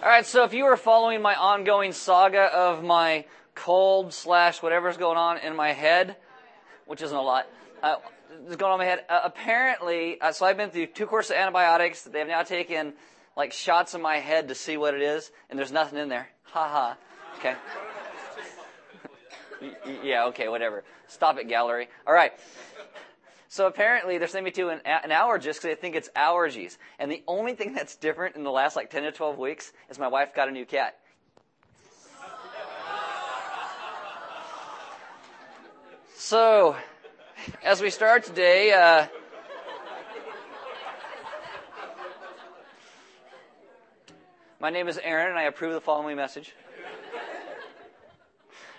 All right, so if you were following my ongoing saga of my cold slash whatever's going on in my head, which isn't a lot, uh, is going on in my head. Uh, apparently, uh, so I've been through two courses of antibiotics. They have now taken like shots in my head to see what it is, and there's nothing in there. Ha ha. Okay. yeah. Okay. Whatever. Stop it, gallery. All right. So apparently they're sending me to an, an allergist because they think it's allergies. And the only thing that's different in the last like 10 to 12 weeks is my wife got a new cat. So, as we start today, uh, my name is Aaron and I approve the following message.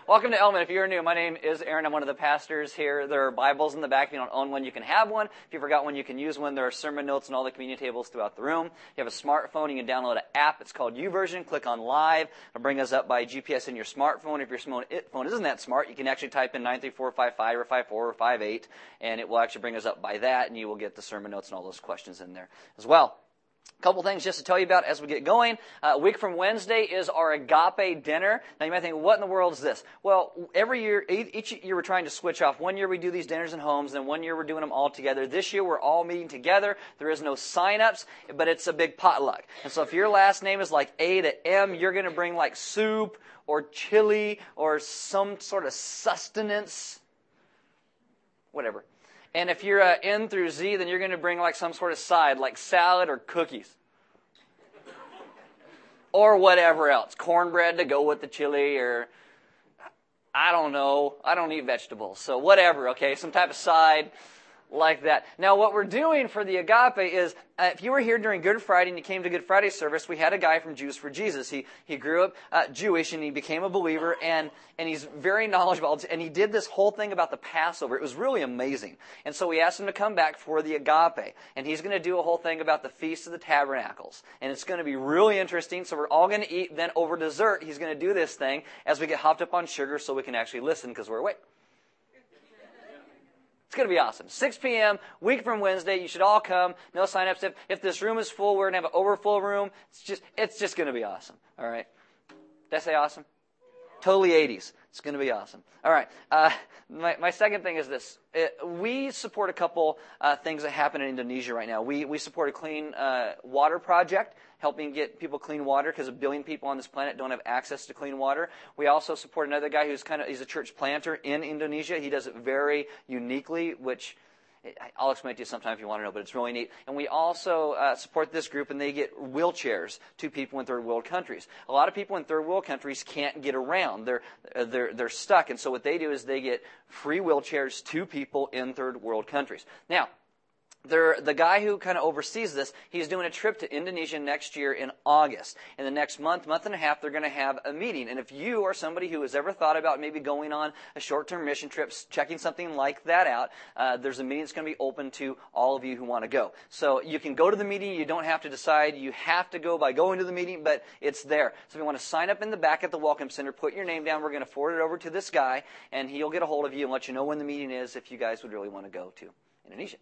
Welcome to Element. If you're new, my name is Aaron. I'm one of the pastors here. There are Bibles in the back. If you don't own one, you can have one. If you forgot one, you can use one. There are sermon notes and all the communion tables throughout the room. If you have a smartphone, you can download an app. It's called YouVersion. Click on Live. It'll bring us up by GPS in your smartphone. If your phone isn't that smart, you can actually type in 93455 or 54 or 58, and it will actually bring us up by that, and you will get the sermon notes and all those questions in there as well. Couple things just to tell you about as we get going. Uh, a week from Wednesday is our agape dinner. Now you might think, what in the world is this? Well, every year, each year we're trying to switch off. One year we do these dinners in homes, and one year we're doing them all together. This year we're all meeting together. There is no sign-ups, but it's a big potluck. And so if your last name is like A to M, you're going to bring like soup or chili or some sort of sustenance, whatever. And if you're uh, N through Z, then you're going to bring like some sort of side, like salad or cookies. or whatever else. Cornbread to go with the chili or I don't know. I don't eat vegetables. So whatever, okay? Some type of side like that. Now, what we're doing for the agape is, uh, if you were here during Good Friday and you came to Good Friday service, we had a guy from Jews for Jesus. He he grew up uh, Jewish and he became a believer, and and he's very knowledgeable. And he did this whole thing about the Passover. It was really amazing. And so we asked him to come back for the agape, and he's going to do a whole thing about the Feast of the Tabernacles, and it's going to be really interesting. So we're all going to eat. Then over dessert, he's going to do this thing as we get hopped up on sugar, so we can actually listen because we're awake. It's going to be awesome. 6 p.m., week from Wednesday. You should all come. No sign-ups. If, if this room is full, we're going to have an overflow room. It's just, it's just going to be awesome. All right. Did I say awesome? Totally 80s. It's going to be awesome. All right. Uh, my, my second thing is this. It, we support a couple uh, things that happen in Indonesia right now. We, we support a clean uh, water project helping get people clean water because a billion people on this planet don't have access to clean water. We also support another guy who's kind of he's a church planter in Indonesia. He does it very uniquely, which I'll explain it to you sometime if you want to know, but it's really neat. And we also uh, support this group, and they get wheelchairs to people in third world countries. A lot of people in third world countries can't get around; they're uh, they're they're stuck. And so what they do is they get free wheelchairs to people in third world countries. Now, the guy who kind of oversees this, he's doing a trip to Indonesia next year in August. In the next month, month and a half, they're going to have a meeting. And if you are somebody who has ever thought about maybe going on a short-term mission trip, checking something like that out, uh, there's a meeting that's going to be open to all of you who want to go. So you can go to the meeting. You don't have to decide. You have to go by going to the meeting, but it's there. So if you want to sign up in the back at the Welcome Center, put your name down. We're going to forward it over to this guy, and he'll get a hold of you and let you know when the meeting is if you guys would really want to go to Indonesia.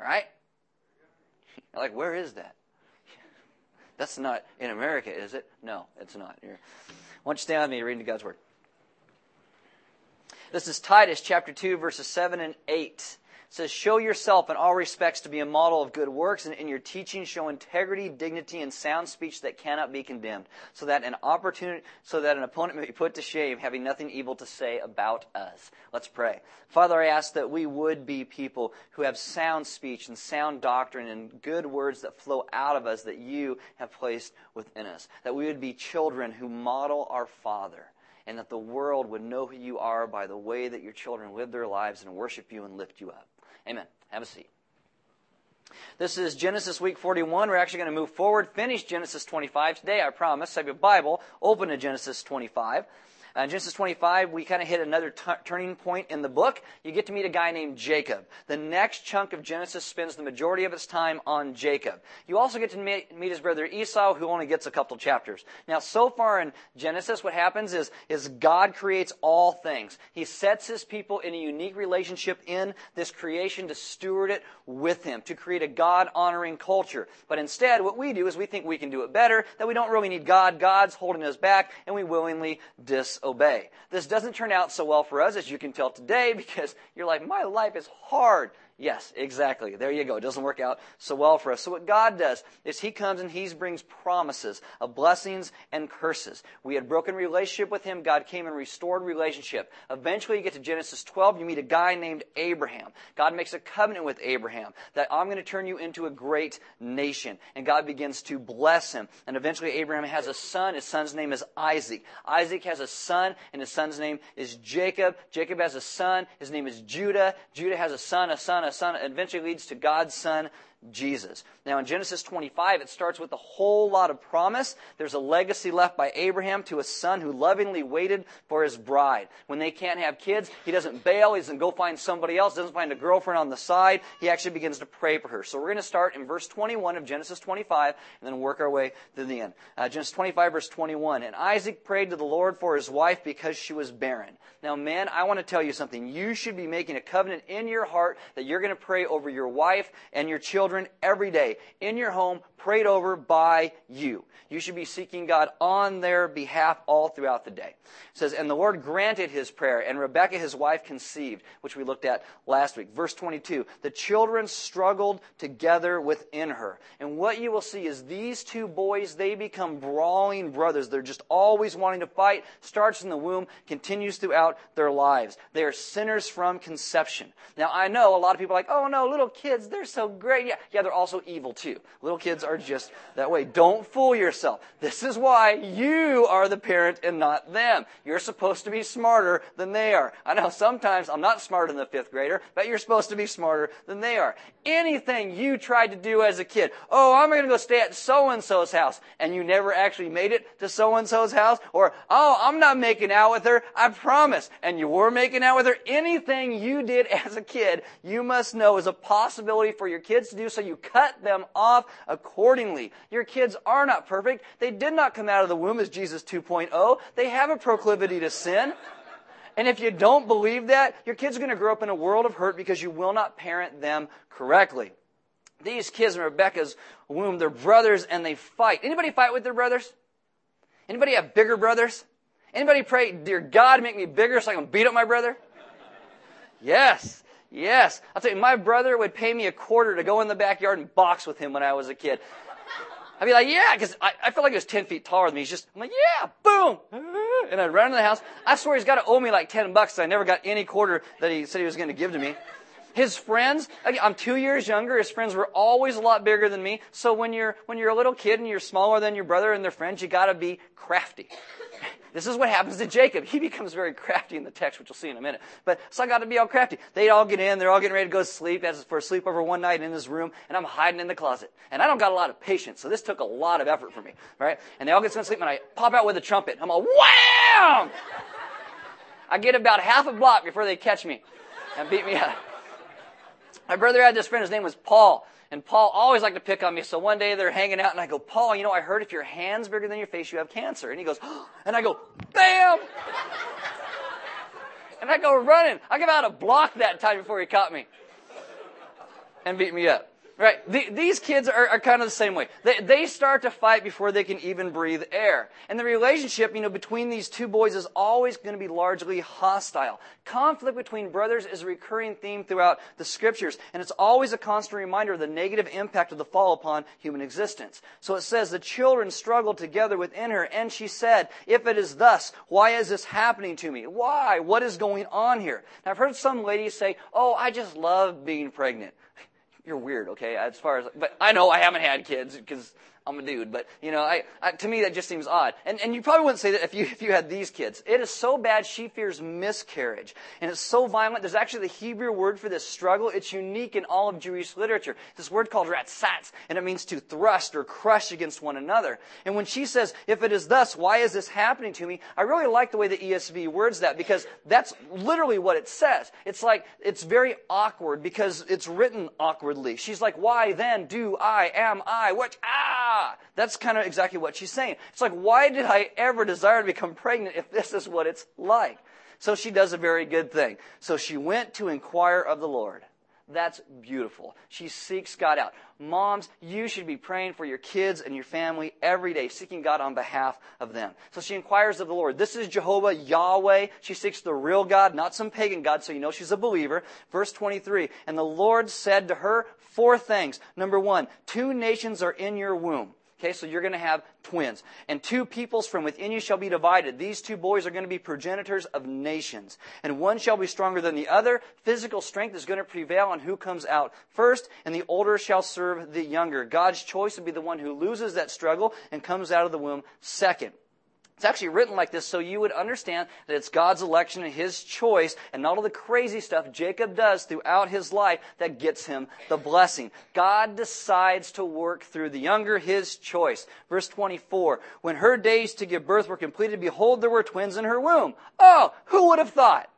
Right? like, where is that? That's not in America, is it? No, it's not. Here. Why don't you stand with me reading God's Word? This is Titus chapter 2, verses 7 and 8 says, Show yourself in all respects to be a model of good works, and in your teaching show integrity, dignity, and sound speech that cannot be condemned, so that an opportunity, so that an opponent may be put to shame, having nothing evil to say about us. Let's pray. Father, I ask that we would be people who have sound speech and sound doctrine and good words that flow out of us that you have placed within us. That we would be children who model our Father and that the world would know who you are by the way that your children live their lives and worship you and lift you up. Amen. Have a seat. This is Genesis week 41. We're actually going to move forward, finish Genesis 25 today, I promise. Have your Bible, open to Genesis 25. Uh, in Genesis 25, we kind of hit another t- turning point in the book. You get to meet a guy named Jacob. The next chunk of Genesis spends the majority of its time on Jacob. You also get to meet, meet his brother Esau, who only gets a couple chapters. Now, so far in Genesis, what happens is, is God creates all things. He sets his people in a unique relationship in this creation to steward it with him, to create a God honoring culture. But instead, what we do is we think we can do it better, that we don't really need God. God's holding us back, and we willingly disobey. This doesn't turn out so well for us, as you can tell today, because you're like, my life is hard. Yes, exactly. There you go. It doesn't work out so well for us. So what God does is He comes and He brings promises of blessings and curses. We had broken relationship with Him. God came and restored relationship. Eventually you get to Genesis 12. You meet a guy named Abraham. God makes a covenant with Abraham that I'm going to turn you into a great nation. And God begins to bless him. And eventually Abraham has a son. His son's name is Isaac. Isaac has a son and his son's name is Jacob. Jacob has a son. His name is Judah. Judah has a son, a son, a son eventually leads to God's son, Jesus. Now, in Genesis 25, it starts with a whole lot of promise. There's a legacy left by Abraham to a son who lovingly waited for his bride. When they can't have kids, he doesn't bail. He doesn't go find somebody else. He doesn't find a girlfriend on the side. He actually begins to pray for her. So we're going to start in verse 21 of Genesis 25 and then work our way to the end. Uh, Genesis 25, verse 21. And Isaac prayed to the Lord for his wife because she was barren. Now, man, I want to tell you something. You should be making a covenant in your heart that you're going to pray over your wife and your children children every day in your home, prayed over by you. You should be seeking God on their behalf all throughout the day. It says, And the Lord granted his prayer, and Rebekah his wife conceived, which we looked at last week. Verse 22, the children struggled together within her. And what you will see is these two boys, they become brawling brothers. They're just always wanting to fight, starts in the womb, continues throughout their lives. They are sinners from conception. Now, I know a lot of people are like, oh no, little kids, they're so great. Yeah, yeah, they're also evil too. Little kids are just that way. Don't fool yourself. This is why you are the parent and not them. You're supposed to be smarter than they are. I know sometimes I'm not smarter than the fifth grader, but you're supposed to be smarter than they are. Anything you tried to do as a kid, oh, I'm going to go stay at so and so's house, and you never actually made it to so and so's house, or oh, I'm not making out with her, I promise, and you were making out with her. Anything you did as a kid, you must know is a possibility for your kids to do so you cut them off accordingly. Your kids are not perfect. They did not come out of the womb as Jesus 2.0. They have a proclivity to sin. And if you don't believe that, your kids are going to grow up in a world of hurt because you will not parent them correctly. These kids in Rebecca's womb, they're brothers and they fight. Anybody fight with their brothers? Anybody have bigger brothers? Anybody pray, dear God, make me bigger so I can beat up my brother? Yes. Yes. I'll tell you, my brother would pay me a quarter to go in the backyard and box with him when I was a kid. I'd be like, yeah, because I, I felt like he was 10 feet taller than me. He's just, I'm like, yeah, boom. And I'd run into the house. I swear he's got to owe me like 10 bucks. I never got any quarter that he said he was going to give to me. His friends, I'm two years younger. His friends were always a lot bigger than me. So when you're, when you're a little kid and you're smaller than your brother and their friends, you gotta be crafty. This is what happens to Jacob. He becomes very crafty in the text, which you'll see in a minute. But so I got to be all crafty. They all get in. They're all getting ready to go to sleep as for a sleepover one night in his room, and I'm hiding in the closet. And I don't got a lot of patience, so this took a lot of effort for me, right? And they all get to sleep, and I pop out with a trumpet. I'm all wham! I get about half a block before they catch me and beat me up. My brother had this friend. His name was Paul. And Paul always liked to pick on me. So one day they're hanging out and I go, Paul, you know, I heard if your hand's bigger than your face, you have cancer. And he goes, oh, and I go, bam! and I go running. I give out a block that time before he caught me and beat me up. Right? The, these kids are, are, kind of the same way. They, they start to fight before they can even breathe air. And the relationship, you know, between these two boys is always going to be largely hostile. Conflict between brothers is a recurring theme throughout the scriptures. And it's always a constant reminder of the negative impact of the fall upon human existence. So it says, the children struggled together within her. And she said, if it is thus, why is this happening to me? Why? What is going on here? Now I've heard some ladies say, oh, I just love being pregnant you're weird, okay? As far as, but I know I haven't had kids because I'm a dude, but you know, I, I, to me that just seems odd. And, and you probably wouldn't say that if you, if you had these kids. It is so bad she fears miscarriage. And it's so violent. There's actually the Hebrew word for this struggle. It's unique in all of Jewish literature. This word called ratzatz, and it means to thrust or crush against one another. And when she says, if it is thus, why is this happening to me? I really like the way the ESV words that because that's literally what it says. It's like, it's very awkward because it's written awkwardly. She's like, why then do I, am I, what, ah! That's kind of exactly what she's saying. It's like, why did I ever desire to become pregnant if this is what it's like? So she does a very good thing. So she went to inquire of the Lord. That's beautiful. She seeks God out. Moms, you should be praying for your kids and your family every day, seeking God on behalf of them. So she inquires of the Lord. This is Jehovah, Yahweh. She seeks the real God, not some pagan God, so you know she's a believer. Verse 23. And the Lord said to her four things. Number one, two nations are in your womb. Okay, so you're going to have twins. And two peoples from within you shall be divided. These two boys are going to be progenitors of nations. And one shall be stronger than the other. Physical strength is going to prevail on who comes out first, and the older shall serve the younger. God's choice will be the one who loses that struggle and comes out of the womb second. It's actually written like this so you would understand that it's God's election and His choice and not all the crazy stuff Jacob does throughout his life that gets him the blessing. God decides to work through the younger His choice. Verse 24, when her days to give birth were completed, behold, there were twins in her womb. Oh, who would have thought?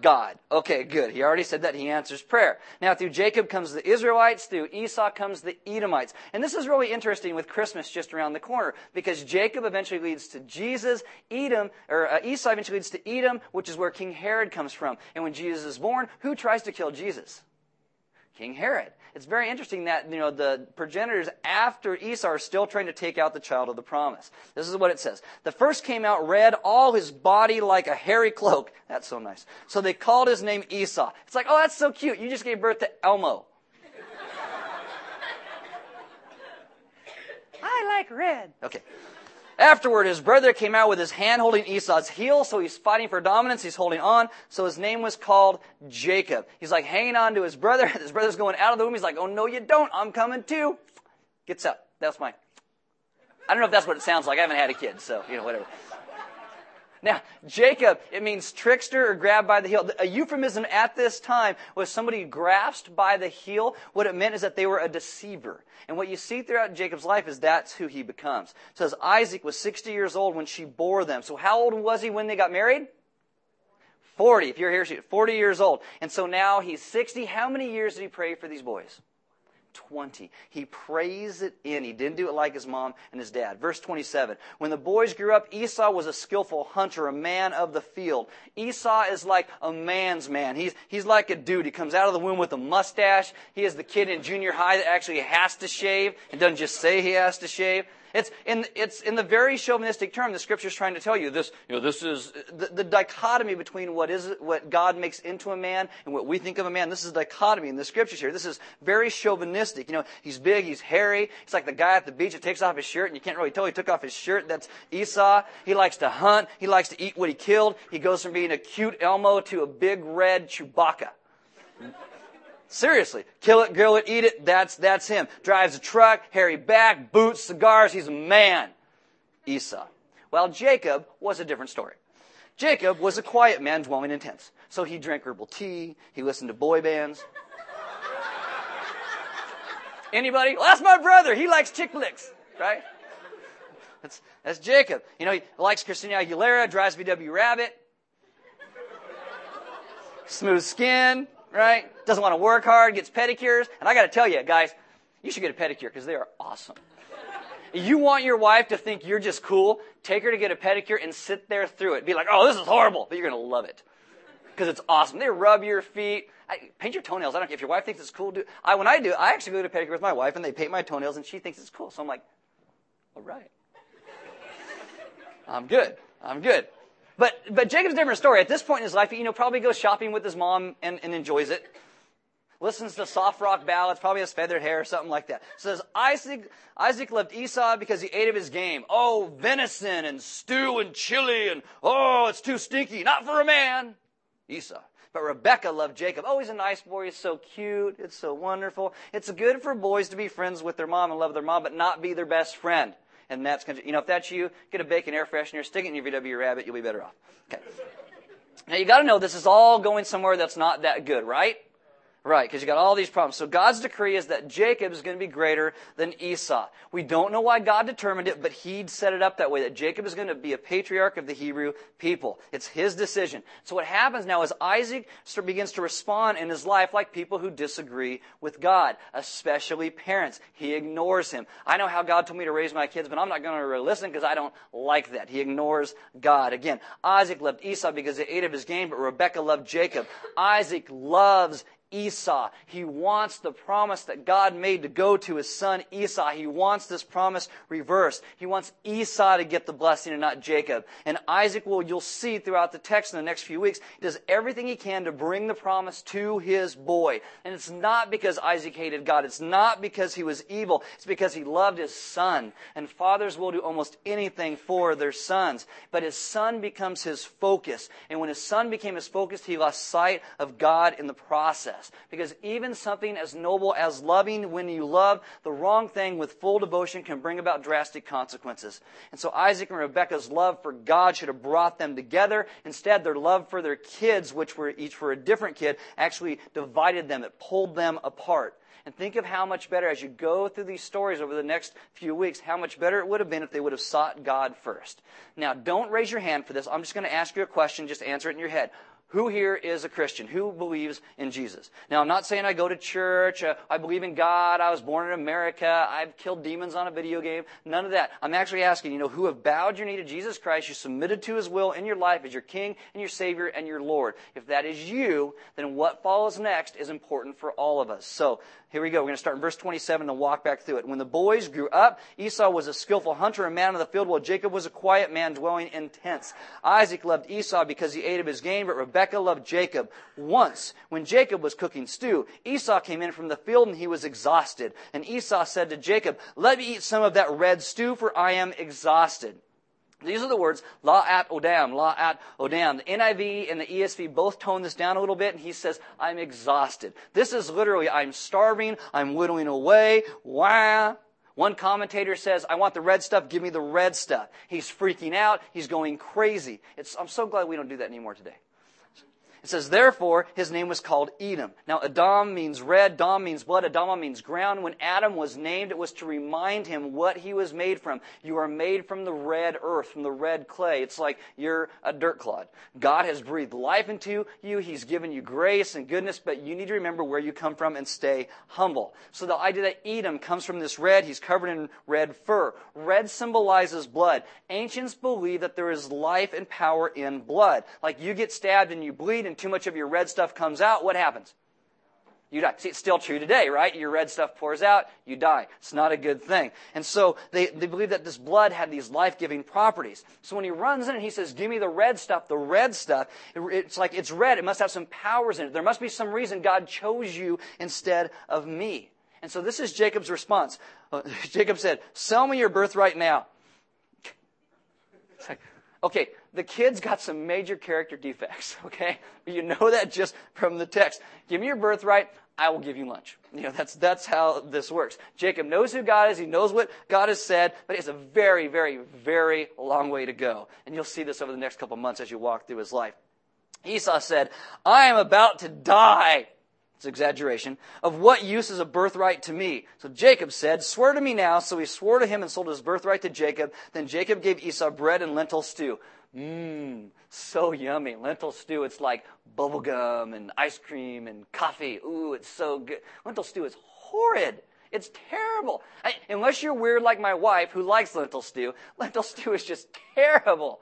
God. Okay, good. He already said that he answers prayer. Now, through Jacob comes the Israelites, through Esau comes the Edomites. And this is really interesting with Christmas just around the corner because Jacob eventually leads to Jesus, Edom, or uh, Esau eventually leads to Edom, which is where King Herod comes from. And when Jesus is born, who tries to kill Jesus? King Herod. It's very interesting that, you know, the progenitors after Esau are still trying to take out the child of the promise. This is what it says. The first came out red, all his body like a hairy cloak. That's so nice. So they called his name Esau. It's like, oh, that's so cute. You just gave birth to Elmo. I like red. Okay. Afterward, his brother came out with his hand holding Esau's heel, so he's fighting for dominance. He's holding on. So his name was called Jacob. He's like hanging on to his brother. His brother's going out of the womb. He's like, oh no, you don't. I'm coming too. Gets up. That's my, I don't know if that's what it sounds like. I haven't had a kid, so, you know, whatever. Now, Jacob, it means trickster or grabbed by the heel. A euphemism at this time was somebody grasped by the heel. What it meant is that they were a deceiver. And what you see throughout Jacob's life is that's who he becomes. It says Isaac was 60 years old when she bore them. So how old was he when they got married? 40. If you're here, 40 years old. And so now he's 60. How many years did he pray for these boys? 20. He prays it in. He didn't do it like his mom and his dad. Verse 27. When the boys grew up, Esau was a skillful hunter, a man of the field. Esau is like a man's man. He's, he's like a dude. He comes out of the womb with a mustache. He is the kid in junior high that actually has to shave and doesn't just say he has to shave. It's in, it's in the very chauvinistic term the scripture is trying to tell you this, you know, this is the, the, dichotomy between what is, what God makes into a man and what we think of a man. This is dichotomy in the scriptures here. This is very chauvinistic. You know, he's big, he's hairy. He's like the guy at the beach that takes off his shirt and you can't really tell he took off his shirt. That's Esau. He likes to hunt. He likes to eat what he killed. He goes from being a cute Elmo to a big red Chewbacca. Seriously. Kill it, grill it, eat it. That's, that's him. Drives a truck, hairy back, boots, cigars. He's a man. Esau. Well, Jacob was a different story. Jacob was a quiet man dwelling in tents. So he drank herbal tea. He listened to boy bands. Anybody? Well, that's my brother. He likes chick flicks, right? That's, that's Jacob. You know, he likes Christina Aguilera, drives VW Rabbit. Smooth skin, right? Doesn't want to work hard, gets pedicures. And I got to tell you, guys, you should get a pedicure because they are awesome. You want your wife to think you're just cool, take her to get a pedicure and sit there through it. Be like, oh, this is horrible, but you're going to love it. Because it's awesome. They rub your feet. I, paint your toenails. I don't care if your wife thinks it's cool. Do I when I do, I actually go to a pedicure with my wife and they paint my toenails and she thinks it's cool. So I'm like, all right, I'm good. I'm good. But, but Jacob's a different story. At this point in his life, he, you know, probably goes shopping with his mom and, and enjoys it. Listens to soft rock ballads, probably has feathered hair or something like that. Says, Isaac, Isaac loved Esau because he ate of his game. Oh, venison and stew and chili and, oh, it's too stinky. Not for a man. Esau. But Rebecca loved Jacob. Oh, he's a nice boy. He's so cute. It's so wonderful. It's good for boys to be friends with their mom and love their mom, but not be their best friend. And that's, you know, if that's you, get a bacon air freshener, stick it in your VW Rabbit, you'll be better off. Okay. Now you gotta know this is all going somewhere that's not that good, right? Right, because you got all these problems. So God's decree is that Jacob is going to be greater than Esau. We don't know why God determined it, but He'd set it up that way, that Jacob is going to be a patriarch of the Hebrew people. It's His decision. So what happens now is Isaac begins to respond in his life like people who disagree with God, especially parents. He ignores him. I know how God told me to raise my kids, but I'm not going to listen because I don't like that. He ignores God. Again, Isaac loved Esau because he ate of his game, but Rebekah loved Jacob. Isaac loves Esau. He wants the promise that God made to go to his son Esau. He wants this promise reversed. He wants Esau to get the blessing and not Jacob. And Isaac will, you'll see throughout the text in the next few weeks, does everything he can to bring the promise to his boy. And it's not because Isaac hated God. It's not because he was evil. It's because he loved his son. And fathers will do almost anything for their sons. But his son becomes his focus. And when his son became his focus, he lost sight of God in the process Because even something as noble as loving when you love the wrong thing with full devotion can bring about drastic consequences. And so Isaac and Rebekah's love for God should have brought them together. Instead, their love for their kids, which were each for a different kid, actually divided them. It pulled them apart. And think of how much better, as you go through these stories over the next few weeks, how much better it would have been if they would have sought God first. Now, don't raise your hand for this. I'm just going to ask you a question. Just answer it in your head. Who here is a Christian? Who believes in Jesus? Now, I'm not saying I go to church. Uh, I believe in God. I was born in America. I've killed demons on a video game. None of that. I'm actually asking, you know, who have bowed your knee to Jesus Christ, you submitted to His will in your life as your King and your Savior and your Lord. If that is you, then what follows next is important for all of us. So, here we go. We're going to start in verse 27 and walk back through it. When the boys grew up, Esau was a skillful hunter and man of the field, while Jacob was a quiet man dwelling in tents. Isaac loved Esau because he ate of his game, but Rebekah loved Jacob. Once, when Jacob was cooking stew, Esau came in from the field and he was exhausted. And Esau said to Jacob, Let me eat some of that red stew, for I am exhausted. These are the words, la at odam, la at odam. The NIV and the ESV both tone this down a little bit, and he says, I'm exhausted. This is literally, I'm starving, I'm whittling away, wah. One commentator says, I want the red stuff, give me the red stuff. He's freaking out, he's going crazy. It's, I'm so glad we don't do that anymore today. It says, therefore, his name was called Edom. Now, Adam means red, Dom means blood, Adama means ground. When Adam was named, it was to remind him what he was made from. You are made from the red earth, from the red clay. It's like you're a dirt clod. God has breathed life into you. He's given you grace and goodness, but you need to remember where you come from and stay humble. So the idea that Edom comes from this red, he's covered in red fur. Red symbolizes blood. Ancients believe that there is life and power in blood. Like you get stabbed and you bleed and too much of your red stuff comes out, what happens? You die. See, it's still true today, right? Your red stuff pours out, you die. It's not a good thing. And so they, they believe that this blood had these life-giving properties. So when he runs in and he says, give me the red stuff, the red stuff, it, it's like, it's red. It must have some powers in it. There must be some reason God chose you instead of me. And so this is Jacob's response. Jacob said, sell me your birthright now. Like, okay, the kid's got some major character defects, okay? You know that just from the text. Give me your birthright, I will give you lunch. You know, that's, that's how this works. Jacob knows who God is, he knows what God has said, but has a very, very, very long way to go. And you'll see this over the next couple months as you walk through his life. Esau said, I am about to die. It's exaggeration. Of what use is a birthright to me? So Jacob said, Swear to me now. So he swore to him and sold his birthright to Jacob. Then Jacob gave Esau bread and lentil stew. Mmm, so yummy. Lentil stew, it's like bubblegum and ice cream and coffee. Ooh, it's so good. Lentil stew is horrid. It's terrible. I, unless you're weird like my wife who likes lentil stew, lentil stew is just terrible.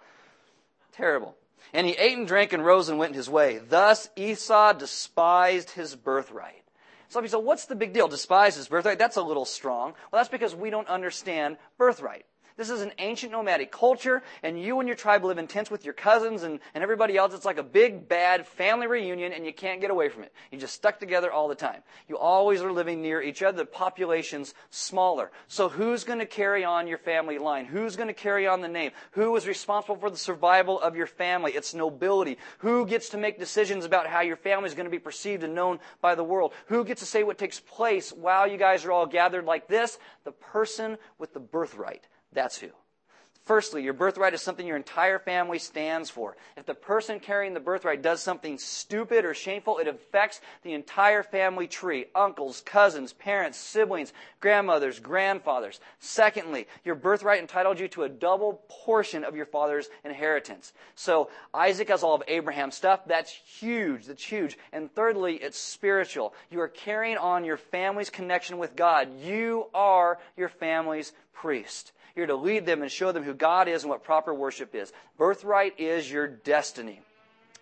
Terrible. And he ate and drank and rose and went his way. Thus Esau despised his birthright. Some people say, what's the big deal? Despise his birthright? That's a little strong. Well, that's because we don't understand birthright. This is an ancient nomadic culture, and you and your tribe live in tents with your cousins and, and everybody else. It's like a big, bad family reunion, and you can't get away from it. You're just stuck together all the time. You always are living near each other. The population's smaller. So who's going to carry on your family line? Who's going to carry on the name? Who is responsible for the survival of your family? It's nobility. Who gets to make decisions about how your family is going to be perceived and known by the world? Who gets to say what takes place while you guys are all gathered like this? The person with the birthright. That's who. Firstly, your birthright is something your entire family stands for. If the person carrying the birthright does something stupid or shameful, it affects the entire family tree uncles, cousins, parents, siblings, grandmothers, grandfathers. Secondly, your birthright entitled you to a double portion of your father's inheritance. So Isaac has all of Abraham's stuff. That's huge. That's huge. And thirdly, it's spiritual. You are carrying on your family's connection with God. You are your family's priest. You're to lead them and show them who God is and what proper worship is. Birthright is your destiny.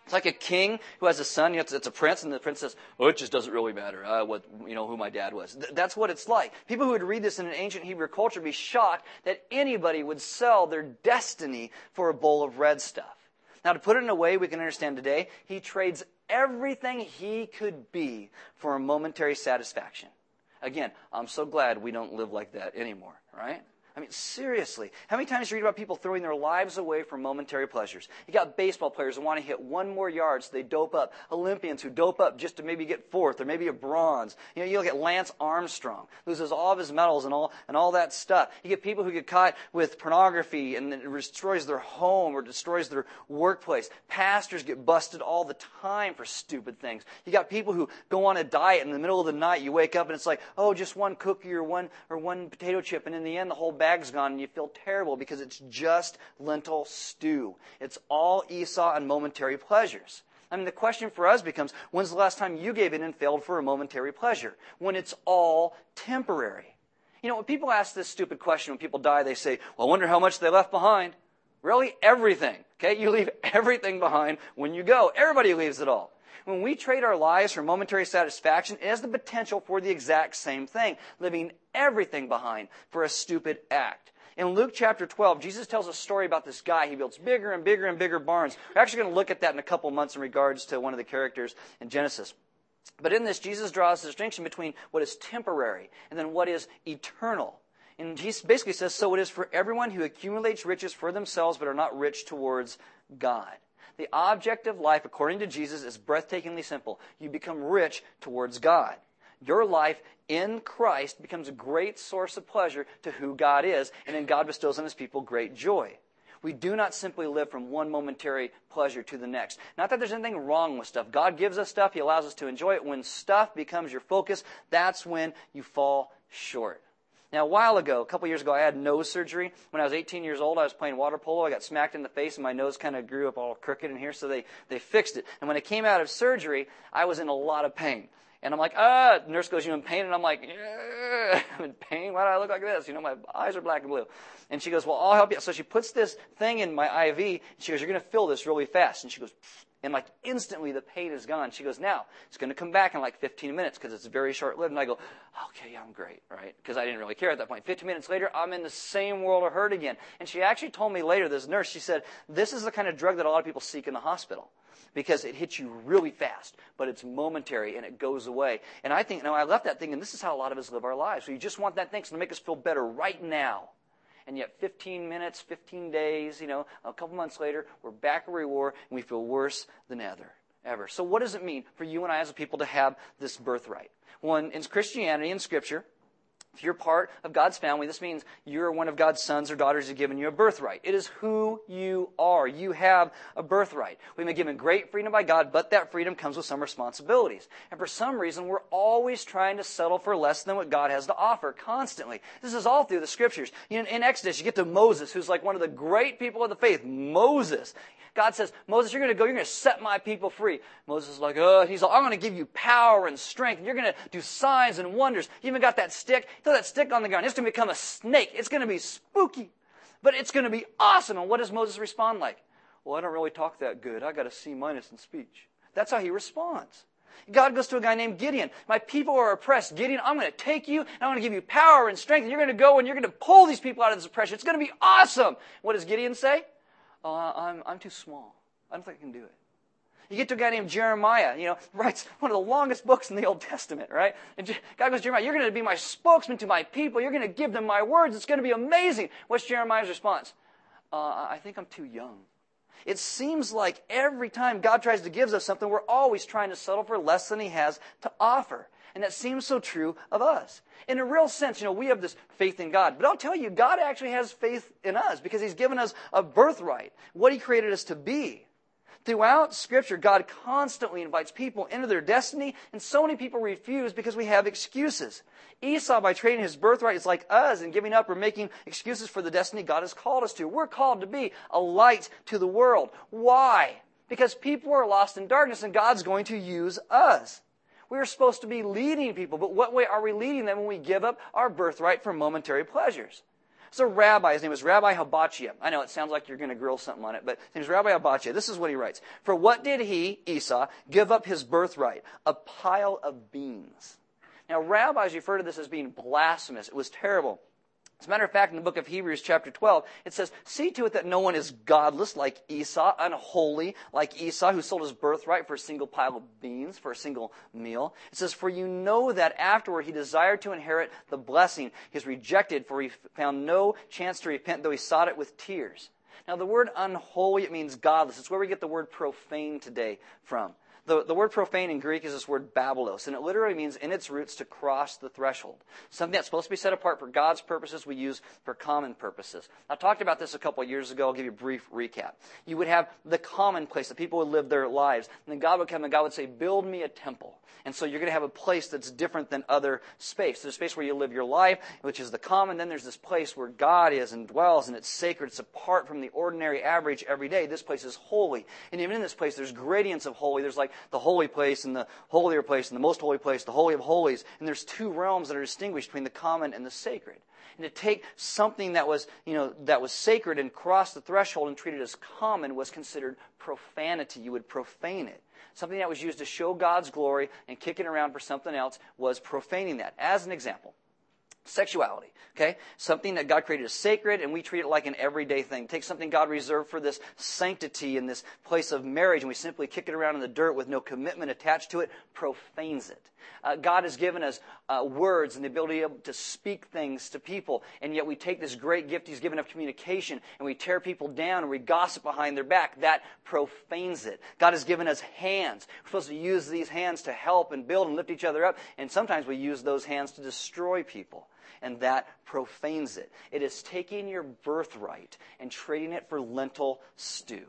It's like a king who has a son. It's, a prince, and the prince says, "Oh, it just doesn't really matter uh, what you know who my dad was." Th- that's what it's like. People who would read this in an ancient Hebrew culture would be shocked that anybody would sell their destiny for a bowl of red stuff. Now, to put it in a way we can understand today, he trades everything he could be for a momentary satisfaction. Again, I'm so glad we don't live like that anymore, right? I mean, seriously. How many times you read about people throwing their lives away for momentary pleasures? You got baseball players who want to hit one more yard so they dope up. Olympians who dope up just to maybe get fourth or maybe a bronze. You know, you look at Lance Armstrong, loses all of his medals and all, and all that stuff. You get people who get caught with pornography and it destroys their home or destroys their workplace. Pastors get busted all the time for stupid things. You got people who go on a diet in the middle of the night you wake up and it's like, oh, just one cookie or one, or one potato chip and in the end the whole bag's gone and you feel terrible because it's just lentil stew. It's all Esau and momentary pleasures. I mean, the question for us becomes when's the last time you gave in and failed for a momentary pleasure? When it's all temporary. You know, when people ask this stupid question when people die, they say, well, I wonder how much they left behind. Really, everything. Okay? You leave everything behind when you go. Everybody leaves it all. When we trade our lives for momentary satisfaction, it has the potential for the exact same thing, leaving everything behind for a stupid act. In Luke chapter 12, Jesus tells a story about this guy. He builds bigger and bigger and bigger barns. We're actually going to look at that in a couple months in regards to one of the characters in Genesis. But in this, Jesus draws a distinction between what is temporary and then what is eternal. And he basically says, so it is for everyone who accumulates riches for themselves but are not rich towards God. The object of life, according to Jesus, is breathtakingly simple. You become rich towards God. Your life in Christ becomes a great source of pleasure to who God is, and then God bestows on his people great joy. We do not simply live from one momentary pleasure to the next. Not that there's anything wrong with stuff. God gives us stuff, He allows us to enjoy it. When stuff becomes your focus, that's when you fall short. Now, a while ago, a couple years ago, I had nose surgery. When I was 18 years old, I was playing water polo. I got smacked in the face, and my nose kind of grew up all crooked in here, so they, they fixed it. And when I came out of surgery, I was in a lot of pain. And I'm like, ah, the nurse goes, you in pain? And I'm like, yeah, I'm in pain. Why do I look like this? You know, my eyes are black and blue. And she goes, well, I'll help you. So she puts this thing in my IV. And she goes, you're going to feel this really fast. And she goes, and like instantly the pain is gone. She goes, now it's going to come back in like 15 minutes because it's very short lived. And I go, okay, I'm great, right? Because I didn't really care at that point. 15 minutes later, I'm in the same world of hurt again. And she actually told me later, this nurse, she said, this is the kind of drug that a lot of people seek in the hospital because it hits you really fast, but it's momentary and it goes away. And I think, now I left that thing, and this is how a lot of us live our lives. We just want that thing to make us feel better right now and yet 15 minutes, 15 days, you know, a couple months later, we're back where we were, and we feel worse than ever. Ever. So, what does it mean for you and I as a people to have this birthright? Well, in, in Christianity, in Scripture, if you're part of God's family, this means you're one of God's sons or daughters who's given you a birthright. It is who you are. You have a birthright. We've been given great freedom by God, but that freedom comes with some responsibilities. And for some reason, we're always trying to settle for less than what God has to offer constantly. This is all through the scriptures. In, in Exodus, you get to Moses, who's like one of the great people of the faith. Moses. God says, Moses, you're going to go, you're going to set my people free. Moses is like, oh, he's like, I'm going to give you power and strength. And you're going to do signs and wonders. You even got that stick. Throw that stick on the ground. It's going to become a snake. It's going to be spooky. But it's going to be awesome. And what does Moses respond like? Well, I don't really talk that good. I got a C minus in speech. That's how he responds. God goes to a guy named Gideon. My people are oppressed. Gideon, I'm going to take you and I'm going to give you power and strength and you're going to go and you're going to pull these people out of this oppression. It's going to be awesome. What does Gideon say? Oh, I'm, I'm too small. I don't think I can do it. You get to a guy named Jeremiah, you know, writes one of the longest books in the Old Testament, right? And God goes, Jeremiah, you're going to be my spokesman to my people. You're going to give them my words. It's going to be amazing. What's Jeremiah's response? Uh, I think I'm too young. It seems like every time God tries to give us something, we're always trying to settle for less than He has to offer. And that seems so true of us. In a real sense, you know, we have this faith in God. But I'll tell you, God actually has faith in us because He's given us a birthright, what He created us to be. Throughout Scripture, God constantly invites people into their destiny, and so many people refuse because we have excuses. Esau, by trading his birthright, is like us and giving up or making excuses for the destiny God has called us to. We're called to be a light to the world. Why? Because people are lost in darkness, and God's going to use us. We are supposed to be leading people, but what way are we leading them when we give up our birthright for momentary pleasures? So rabbi, his name is Rabbi Habachia. I know it sounds like you're going to grill something on it, but his name is Rabbi Habachia. This is what he writes. For what did he, Esau, give up his birthright? A pile of beans. Now rabbis refer to this as being blasphemous. It was terrible. As a matter of fact, in the book of Hebrews, chapter 12, it says, See to it that no one is godless like Esau, unholy like Esau, who sold his birthright for a single pile of beans, for a single meal. It says, For you know that afterward he desired to inherit the blessing. He is rejected, for he found no chance to repent, though he sought it with tears. Now, the word unholy, it means godless. It's where we get the word profane today from. The, the word profane in Greek is this word babelos, and it literally means in its roots to cross the threshold. Something that's supposed to be set apart for God's purposes, we use for common purposes. I talked about this a couple years ago. I'll give you a brief recap. You would have the common place that people would live their lives, and then God would come and God would say, Build me a temple. And so you're going to have a place that's different than other space. There's a space where you live your life, which is the common. Then there's this place where God is and dwells, and it's sacred. It's apart from the ordinary average every day. This place is holy. And even in this place, there's gradients of holy. There's like the holy place and the holier place and the most holy place, the holy of holies. And there's two realms that are distinguished between the common and the sacred. And to take something that was, you know, that was sacred and cross the threshold and treat it as common was considered profanity. You would profane it. Something that was used to show God's glory and kick it around for something else was profaning that. As an example, Sexuality, okay? Something that God created as sacred, and we treat it like an everyday thing. Take something God reserved for this sanctity and this place of marriage, and we simply kick it around in the dirt with no commitment attached to it, profanes it. Uh, God has given us uh, words and the ability to speak things to people, and yet we take this great gift He's given of communication, and we tear people down, and we gossip behind their back. That profanes it. God has given us hands. We're supposed to use these hands to help and build and lift each other up, and sometimes we use those hands to destroy people and that profanes it. It is taking your birthright and trading it for lentil stew.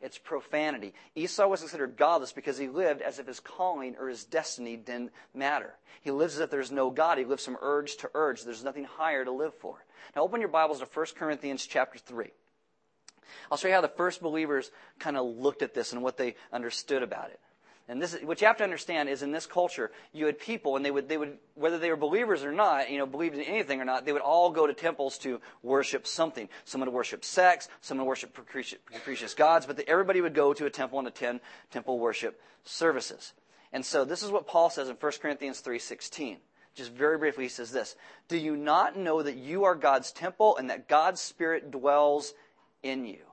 It's profanity. Esau was considered godless because he lived as if his calling or his destiny didn't matter. He lives as if there's no God. He lives from urge to urge. There's nothing higher to live for. Now open your Bibles to 1 Corinthians chapter 3. I'll show you how the first believers kind of looked at this and what they understood about it. And this, what you have to understand is in this culture, you had people, and they would, they would, whether they were believers or not, you know, believed in anything or not, they would all go to temples to worship something. Someone would worship sex, someone would worship capricious gods, but the, everybody would go to a temple and attend temple worship services. And so this is what Paul says in 1 Corinthians 3.16. Just very briefly, he says this. Do you not know that you are God's temple and that God's Spirit dwells in you?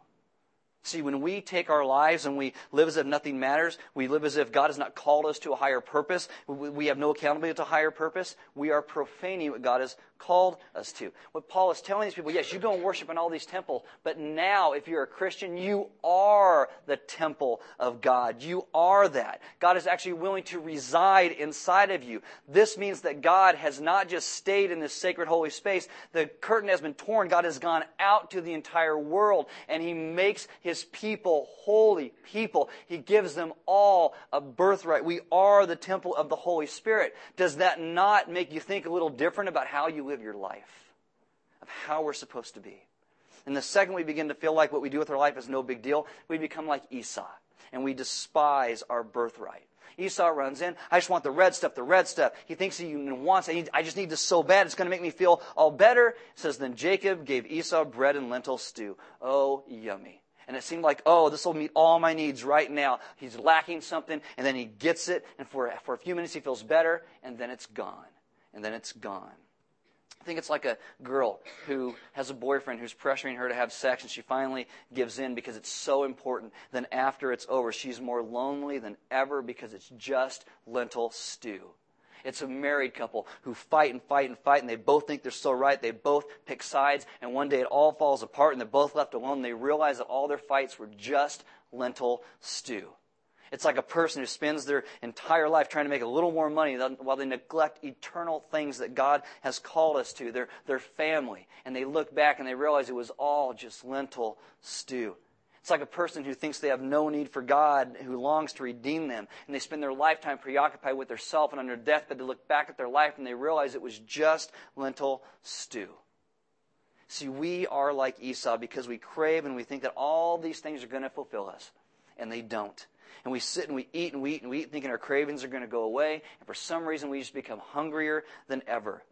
See, when we take our lives and we live as if nothing matters, we live as if God has not called us to a higher purpose, we have no accountability to a higher purpose, we are profaning what God has called us to. What Paul is telling these people, yes, you go and worship in all these temples, but now, if you're a Christian, you are the temple of God. You are that. God is actually willing to reside inside of you. This means that God has not just stayed in this sacred holy space. The curtain has been torn. God has gone out to the entire world, and He makes His people holy people. He gives them all a birthright. We are the temple of the Holy Spirit. Does that not make you think a little different about how you live your life, of how we're supposed to be. And the second we begin to feel like what we do with our life is no big deal, we become like Esau and we despise our birthright. Esau runs in. I just want the red stuff, the red stuff. He thinks he wants it. I just need this so bad. It's going to make me feel all better. It says, then Jacob gave Esau bread and lentil stew. Oh, yummy. And it seemed like, oh, this will meet all my needs right now. He's lacking something, and then he gets it, and for, for a few minutes he feels better, and then it's gone. And then it's gone. I think it's like a girl who has a boyfriend who's pressuring her to have sex, and she finally gives in because it's so important. Then after it's over, she's more lonely than ever because it's just lentil stew. It's a married couple who fight and fight and fight, and they both think they're so right. They both pick sides, and one day it all falls apart, and they're both left alone. They realize that all their fights were just lentil stew. It's like a person who spends their entire life trying to make a little more money while they neglect eternal things that God has called us to, their, their family. And they look back and they realize it was all just lentil stew. It's like a person who thinks they have no need for God, who longs to redeem them, and they spend their lifetime preoccupied with their self, and on their deathbed they look back at their life and they realize it was just lentil stew. See, we are like Esau because we crave and we think that all these things are going to fulfill us, and they don't. And we sit and we eat and we eat and we eat thinking our cravings are going to go away, and for some reason we just become hungrier than ever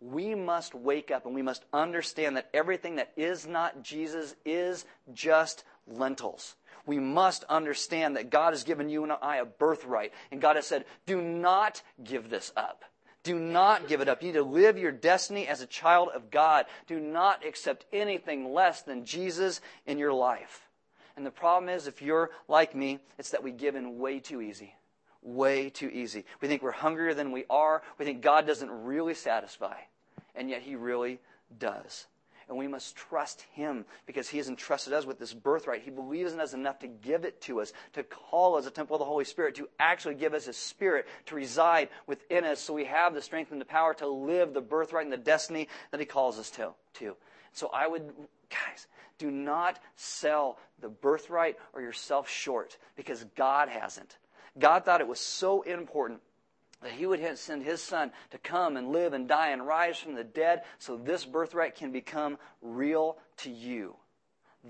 we must wake up and we must understand that everything that is not Jesus is just lentils. We must understand that God has given you and I a birthright. And God has said, do not give this up. Do not give it up. You need to live your destiny as a child of God. Do not accept anything less than Jesus in your life. And the problem is, if you're like me, it's that we give in way too easy. Way too easy. We think we're hungrier than we are. We think God doesn't really satisfy. And yet He really does and we must trust Him because He has entrusted us with this birthright. He believes in us enough to give it to us, to call us a temple of the Holy Spirit, to actually give us His Spirit to reside within us so we have the strength and the power to live the birthright and the destiny that He calls us to. to. So I would, guys, do not sell the birthright or yourself short because God hasn't. God thought it was so important that he would send his son to come and live and die and rise from the dead so this birthright can become real to you.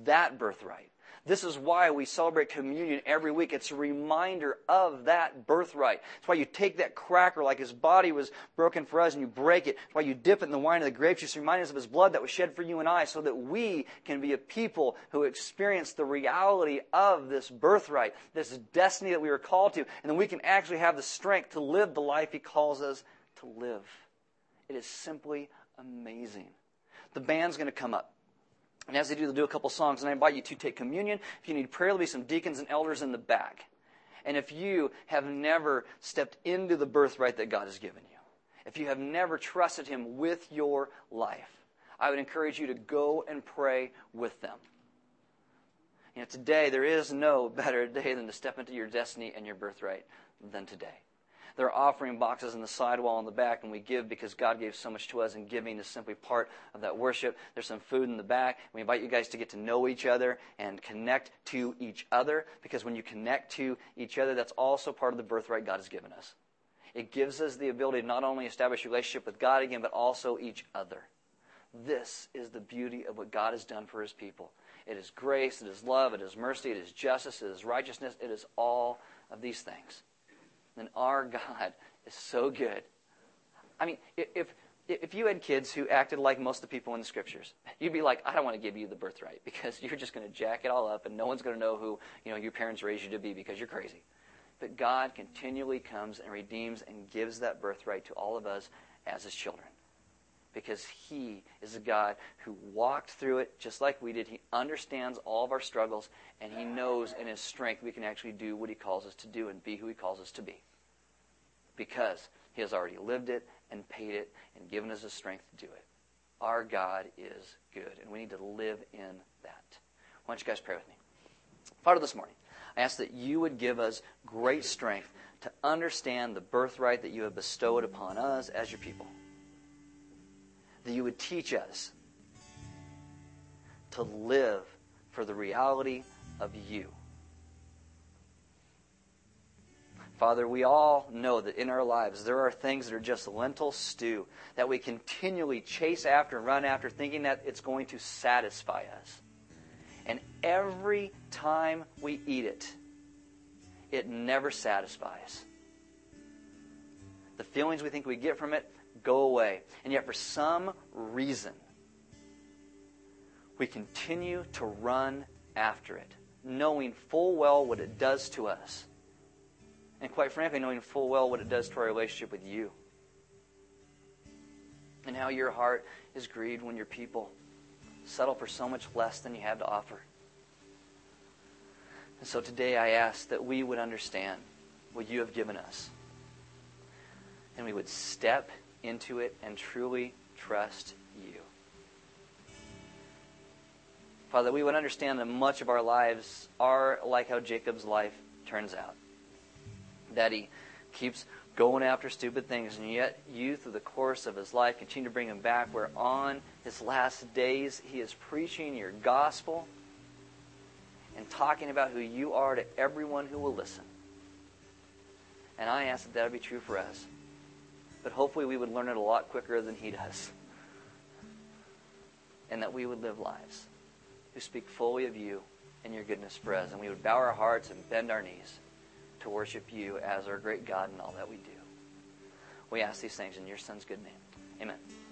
That birthright. This is why we celebrate communion every week. It's a reminder of that birthright. It's why you take that cracker like his body was broken for us and you break it. Why you dip it in the wine of the grape juice to remind us of his blood that was shed for you and I so that we can be a people who experience the reality of this birthright, this destiny that we are called to, and then we can actually have the strength to live the life he calls us to live. It is simply amazing. The band's going to come up. And as they do, they'll do a couple songs, and I invite you to take communion. If you need prayer, there'll be some deacons and elders in the back. And if you have never stepped into the birthright that God has given you, if you have never trusted Him with your life, I would encourage you to go and pray with them. You know, today, there is no better day than to step into your destiny and your birthright than today. There are offering boxes in the sidewall in the back, and we give because God gave so much to us, and giving is simply part of that worship. There's some food in the back. We invite you guys to get to know each other and connect to each other, because when you connect to each other, that's also part of the birthright God has given us. It gives us the ability to not only establish relationship with God again, but also each other. This is the beauty of what God has done for his people. It is grace, it is love, it is mercy, it is justice, it is righteousness, it is all of these things then our God is so good. I mean, if, if you had kids who acted like most of the people in the scriptures, you'd be like, I don't want to give you the birthright because you're just going to jack it all up and no one's going to know who you know, your parents raised you to be because you're crazy. But God continually comes and redeems and gives that birthright to all of us as his children because He is a God who walked through it just like we did. He understands all of our struggles, and He knows in His strength we can actually do what He calls us to do and be who He calls us to be. Because He has already lived it and paid it and given us the strength to do it. Our God is good, and we need to live in that. Why don't you guys pray with me? Father, this morning, I ask that you would give us great strength to understand the birthright that you have bestowed upon us as your people that you would teach us to live for the reality of you. Father, we all know that in our lives there are things that are just lentil stew that we continually chase after and run after, thinking that it's going to satisfy us. And every time we eat it, it never satisfies. The feelings we think we get from it go away. And yet, for some reason, we continue to run after it, knowing full well what it does to us. And quite frankly, knowing full well what it does to our relationship with you. And how your heart is grieved when your people settle for so much less than you have to offer. And so today I ask that we would understand what you have given us. And we would step into it and truly trust you. Father, we would understand that much of our lives are like how Jacob's life turns out. That he keeps going after stupid things, and yet you, through the course of his life, continue to bring him back, where on his last days he is preaching your gospel and talking about who you are to everyone who will listen. And I ask that that would be true for us. But hopefully we would learn it a lot quicker than he does. And that we would live lives who speak fully of you and your goodness for us. And we would bow our hearts and bend our knees to worship you as our great God in all that we do. We ask these things in your Son's good name. Amen.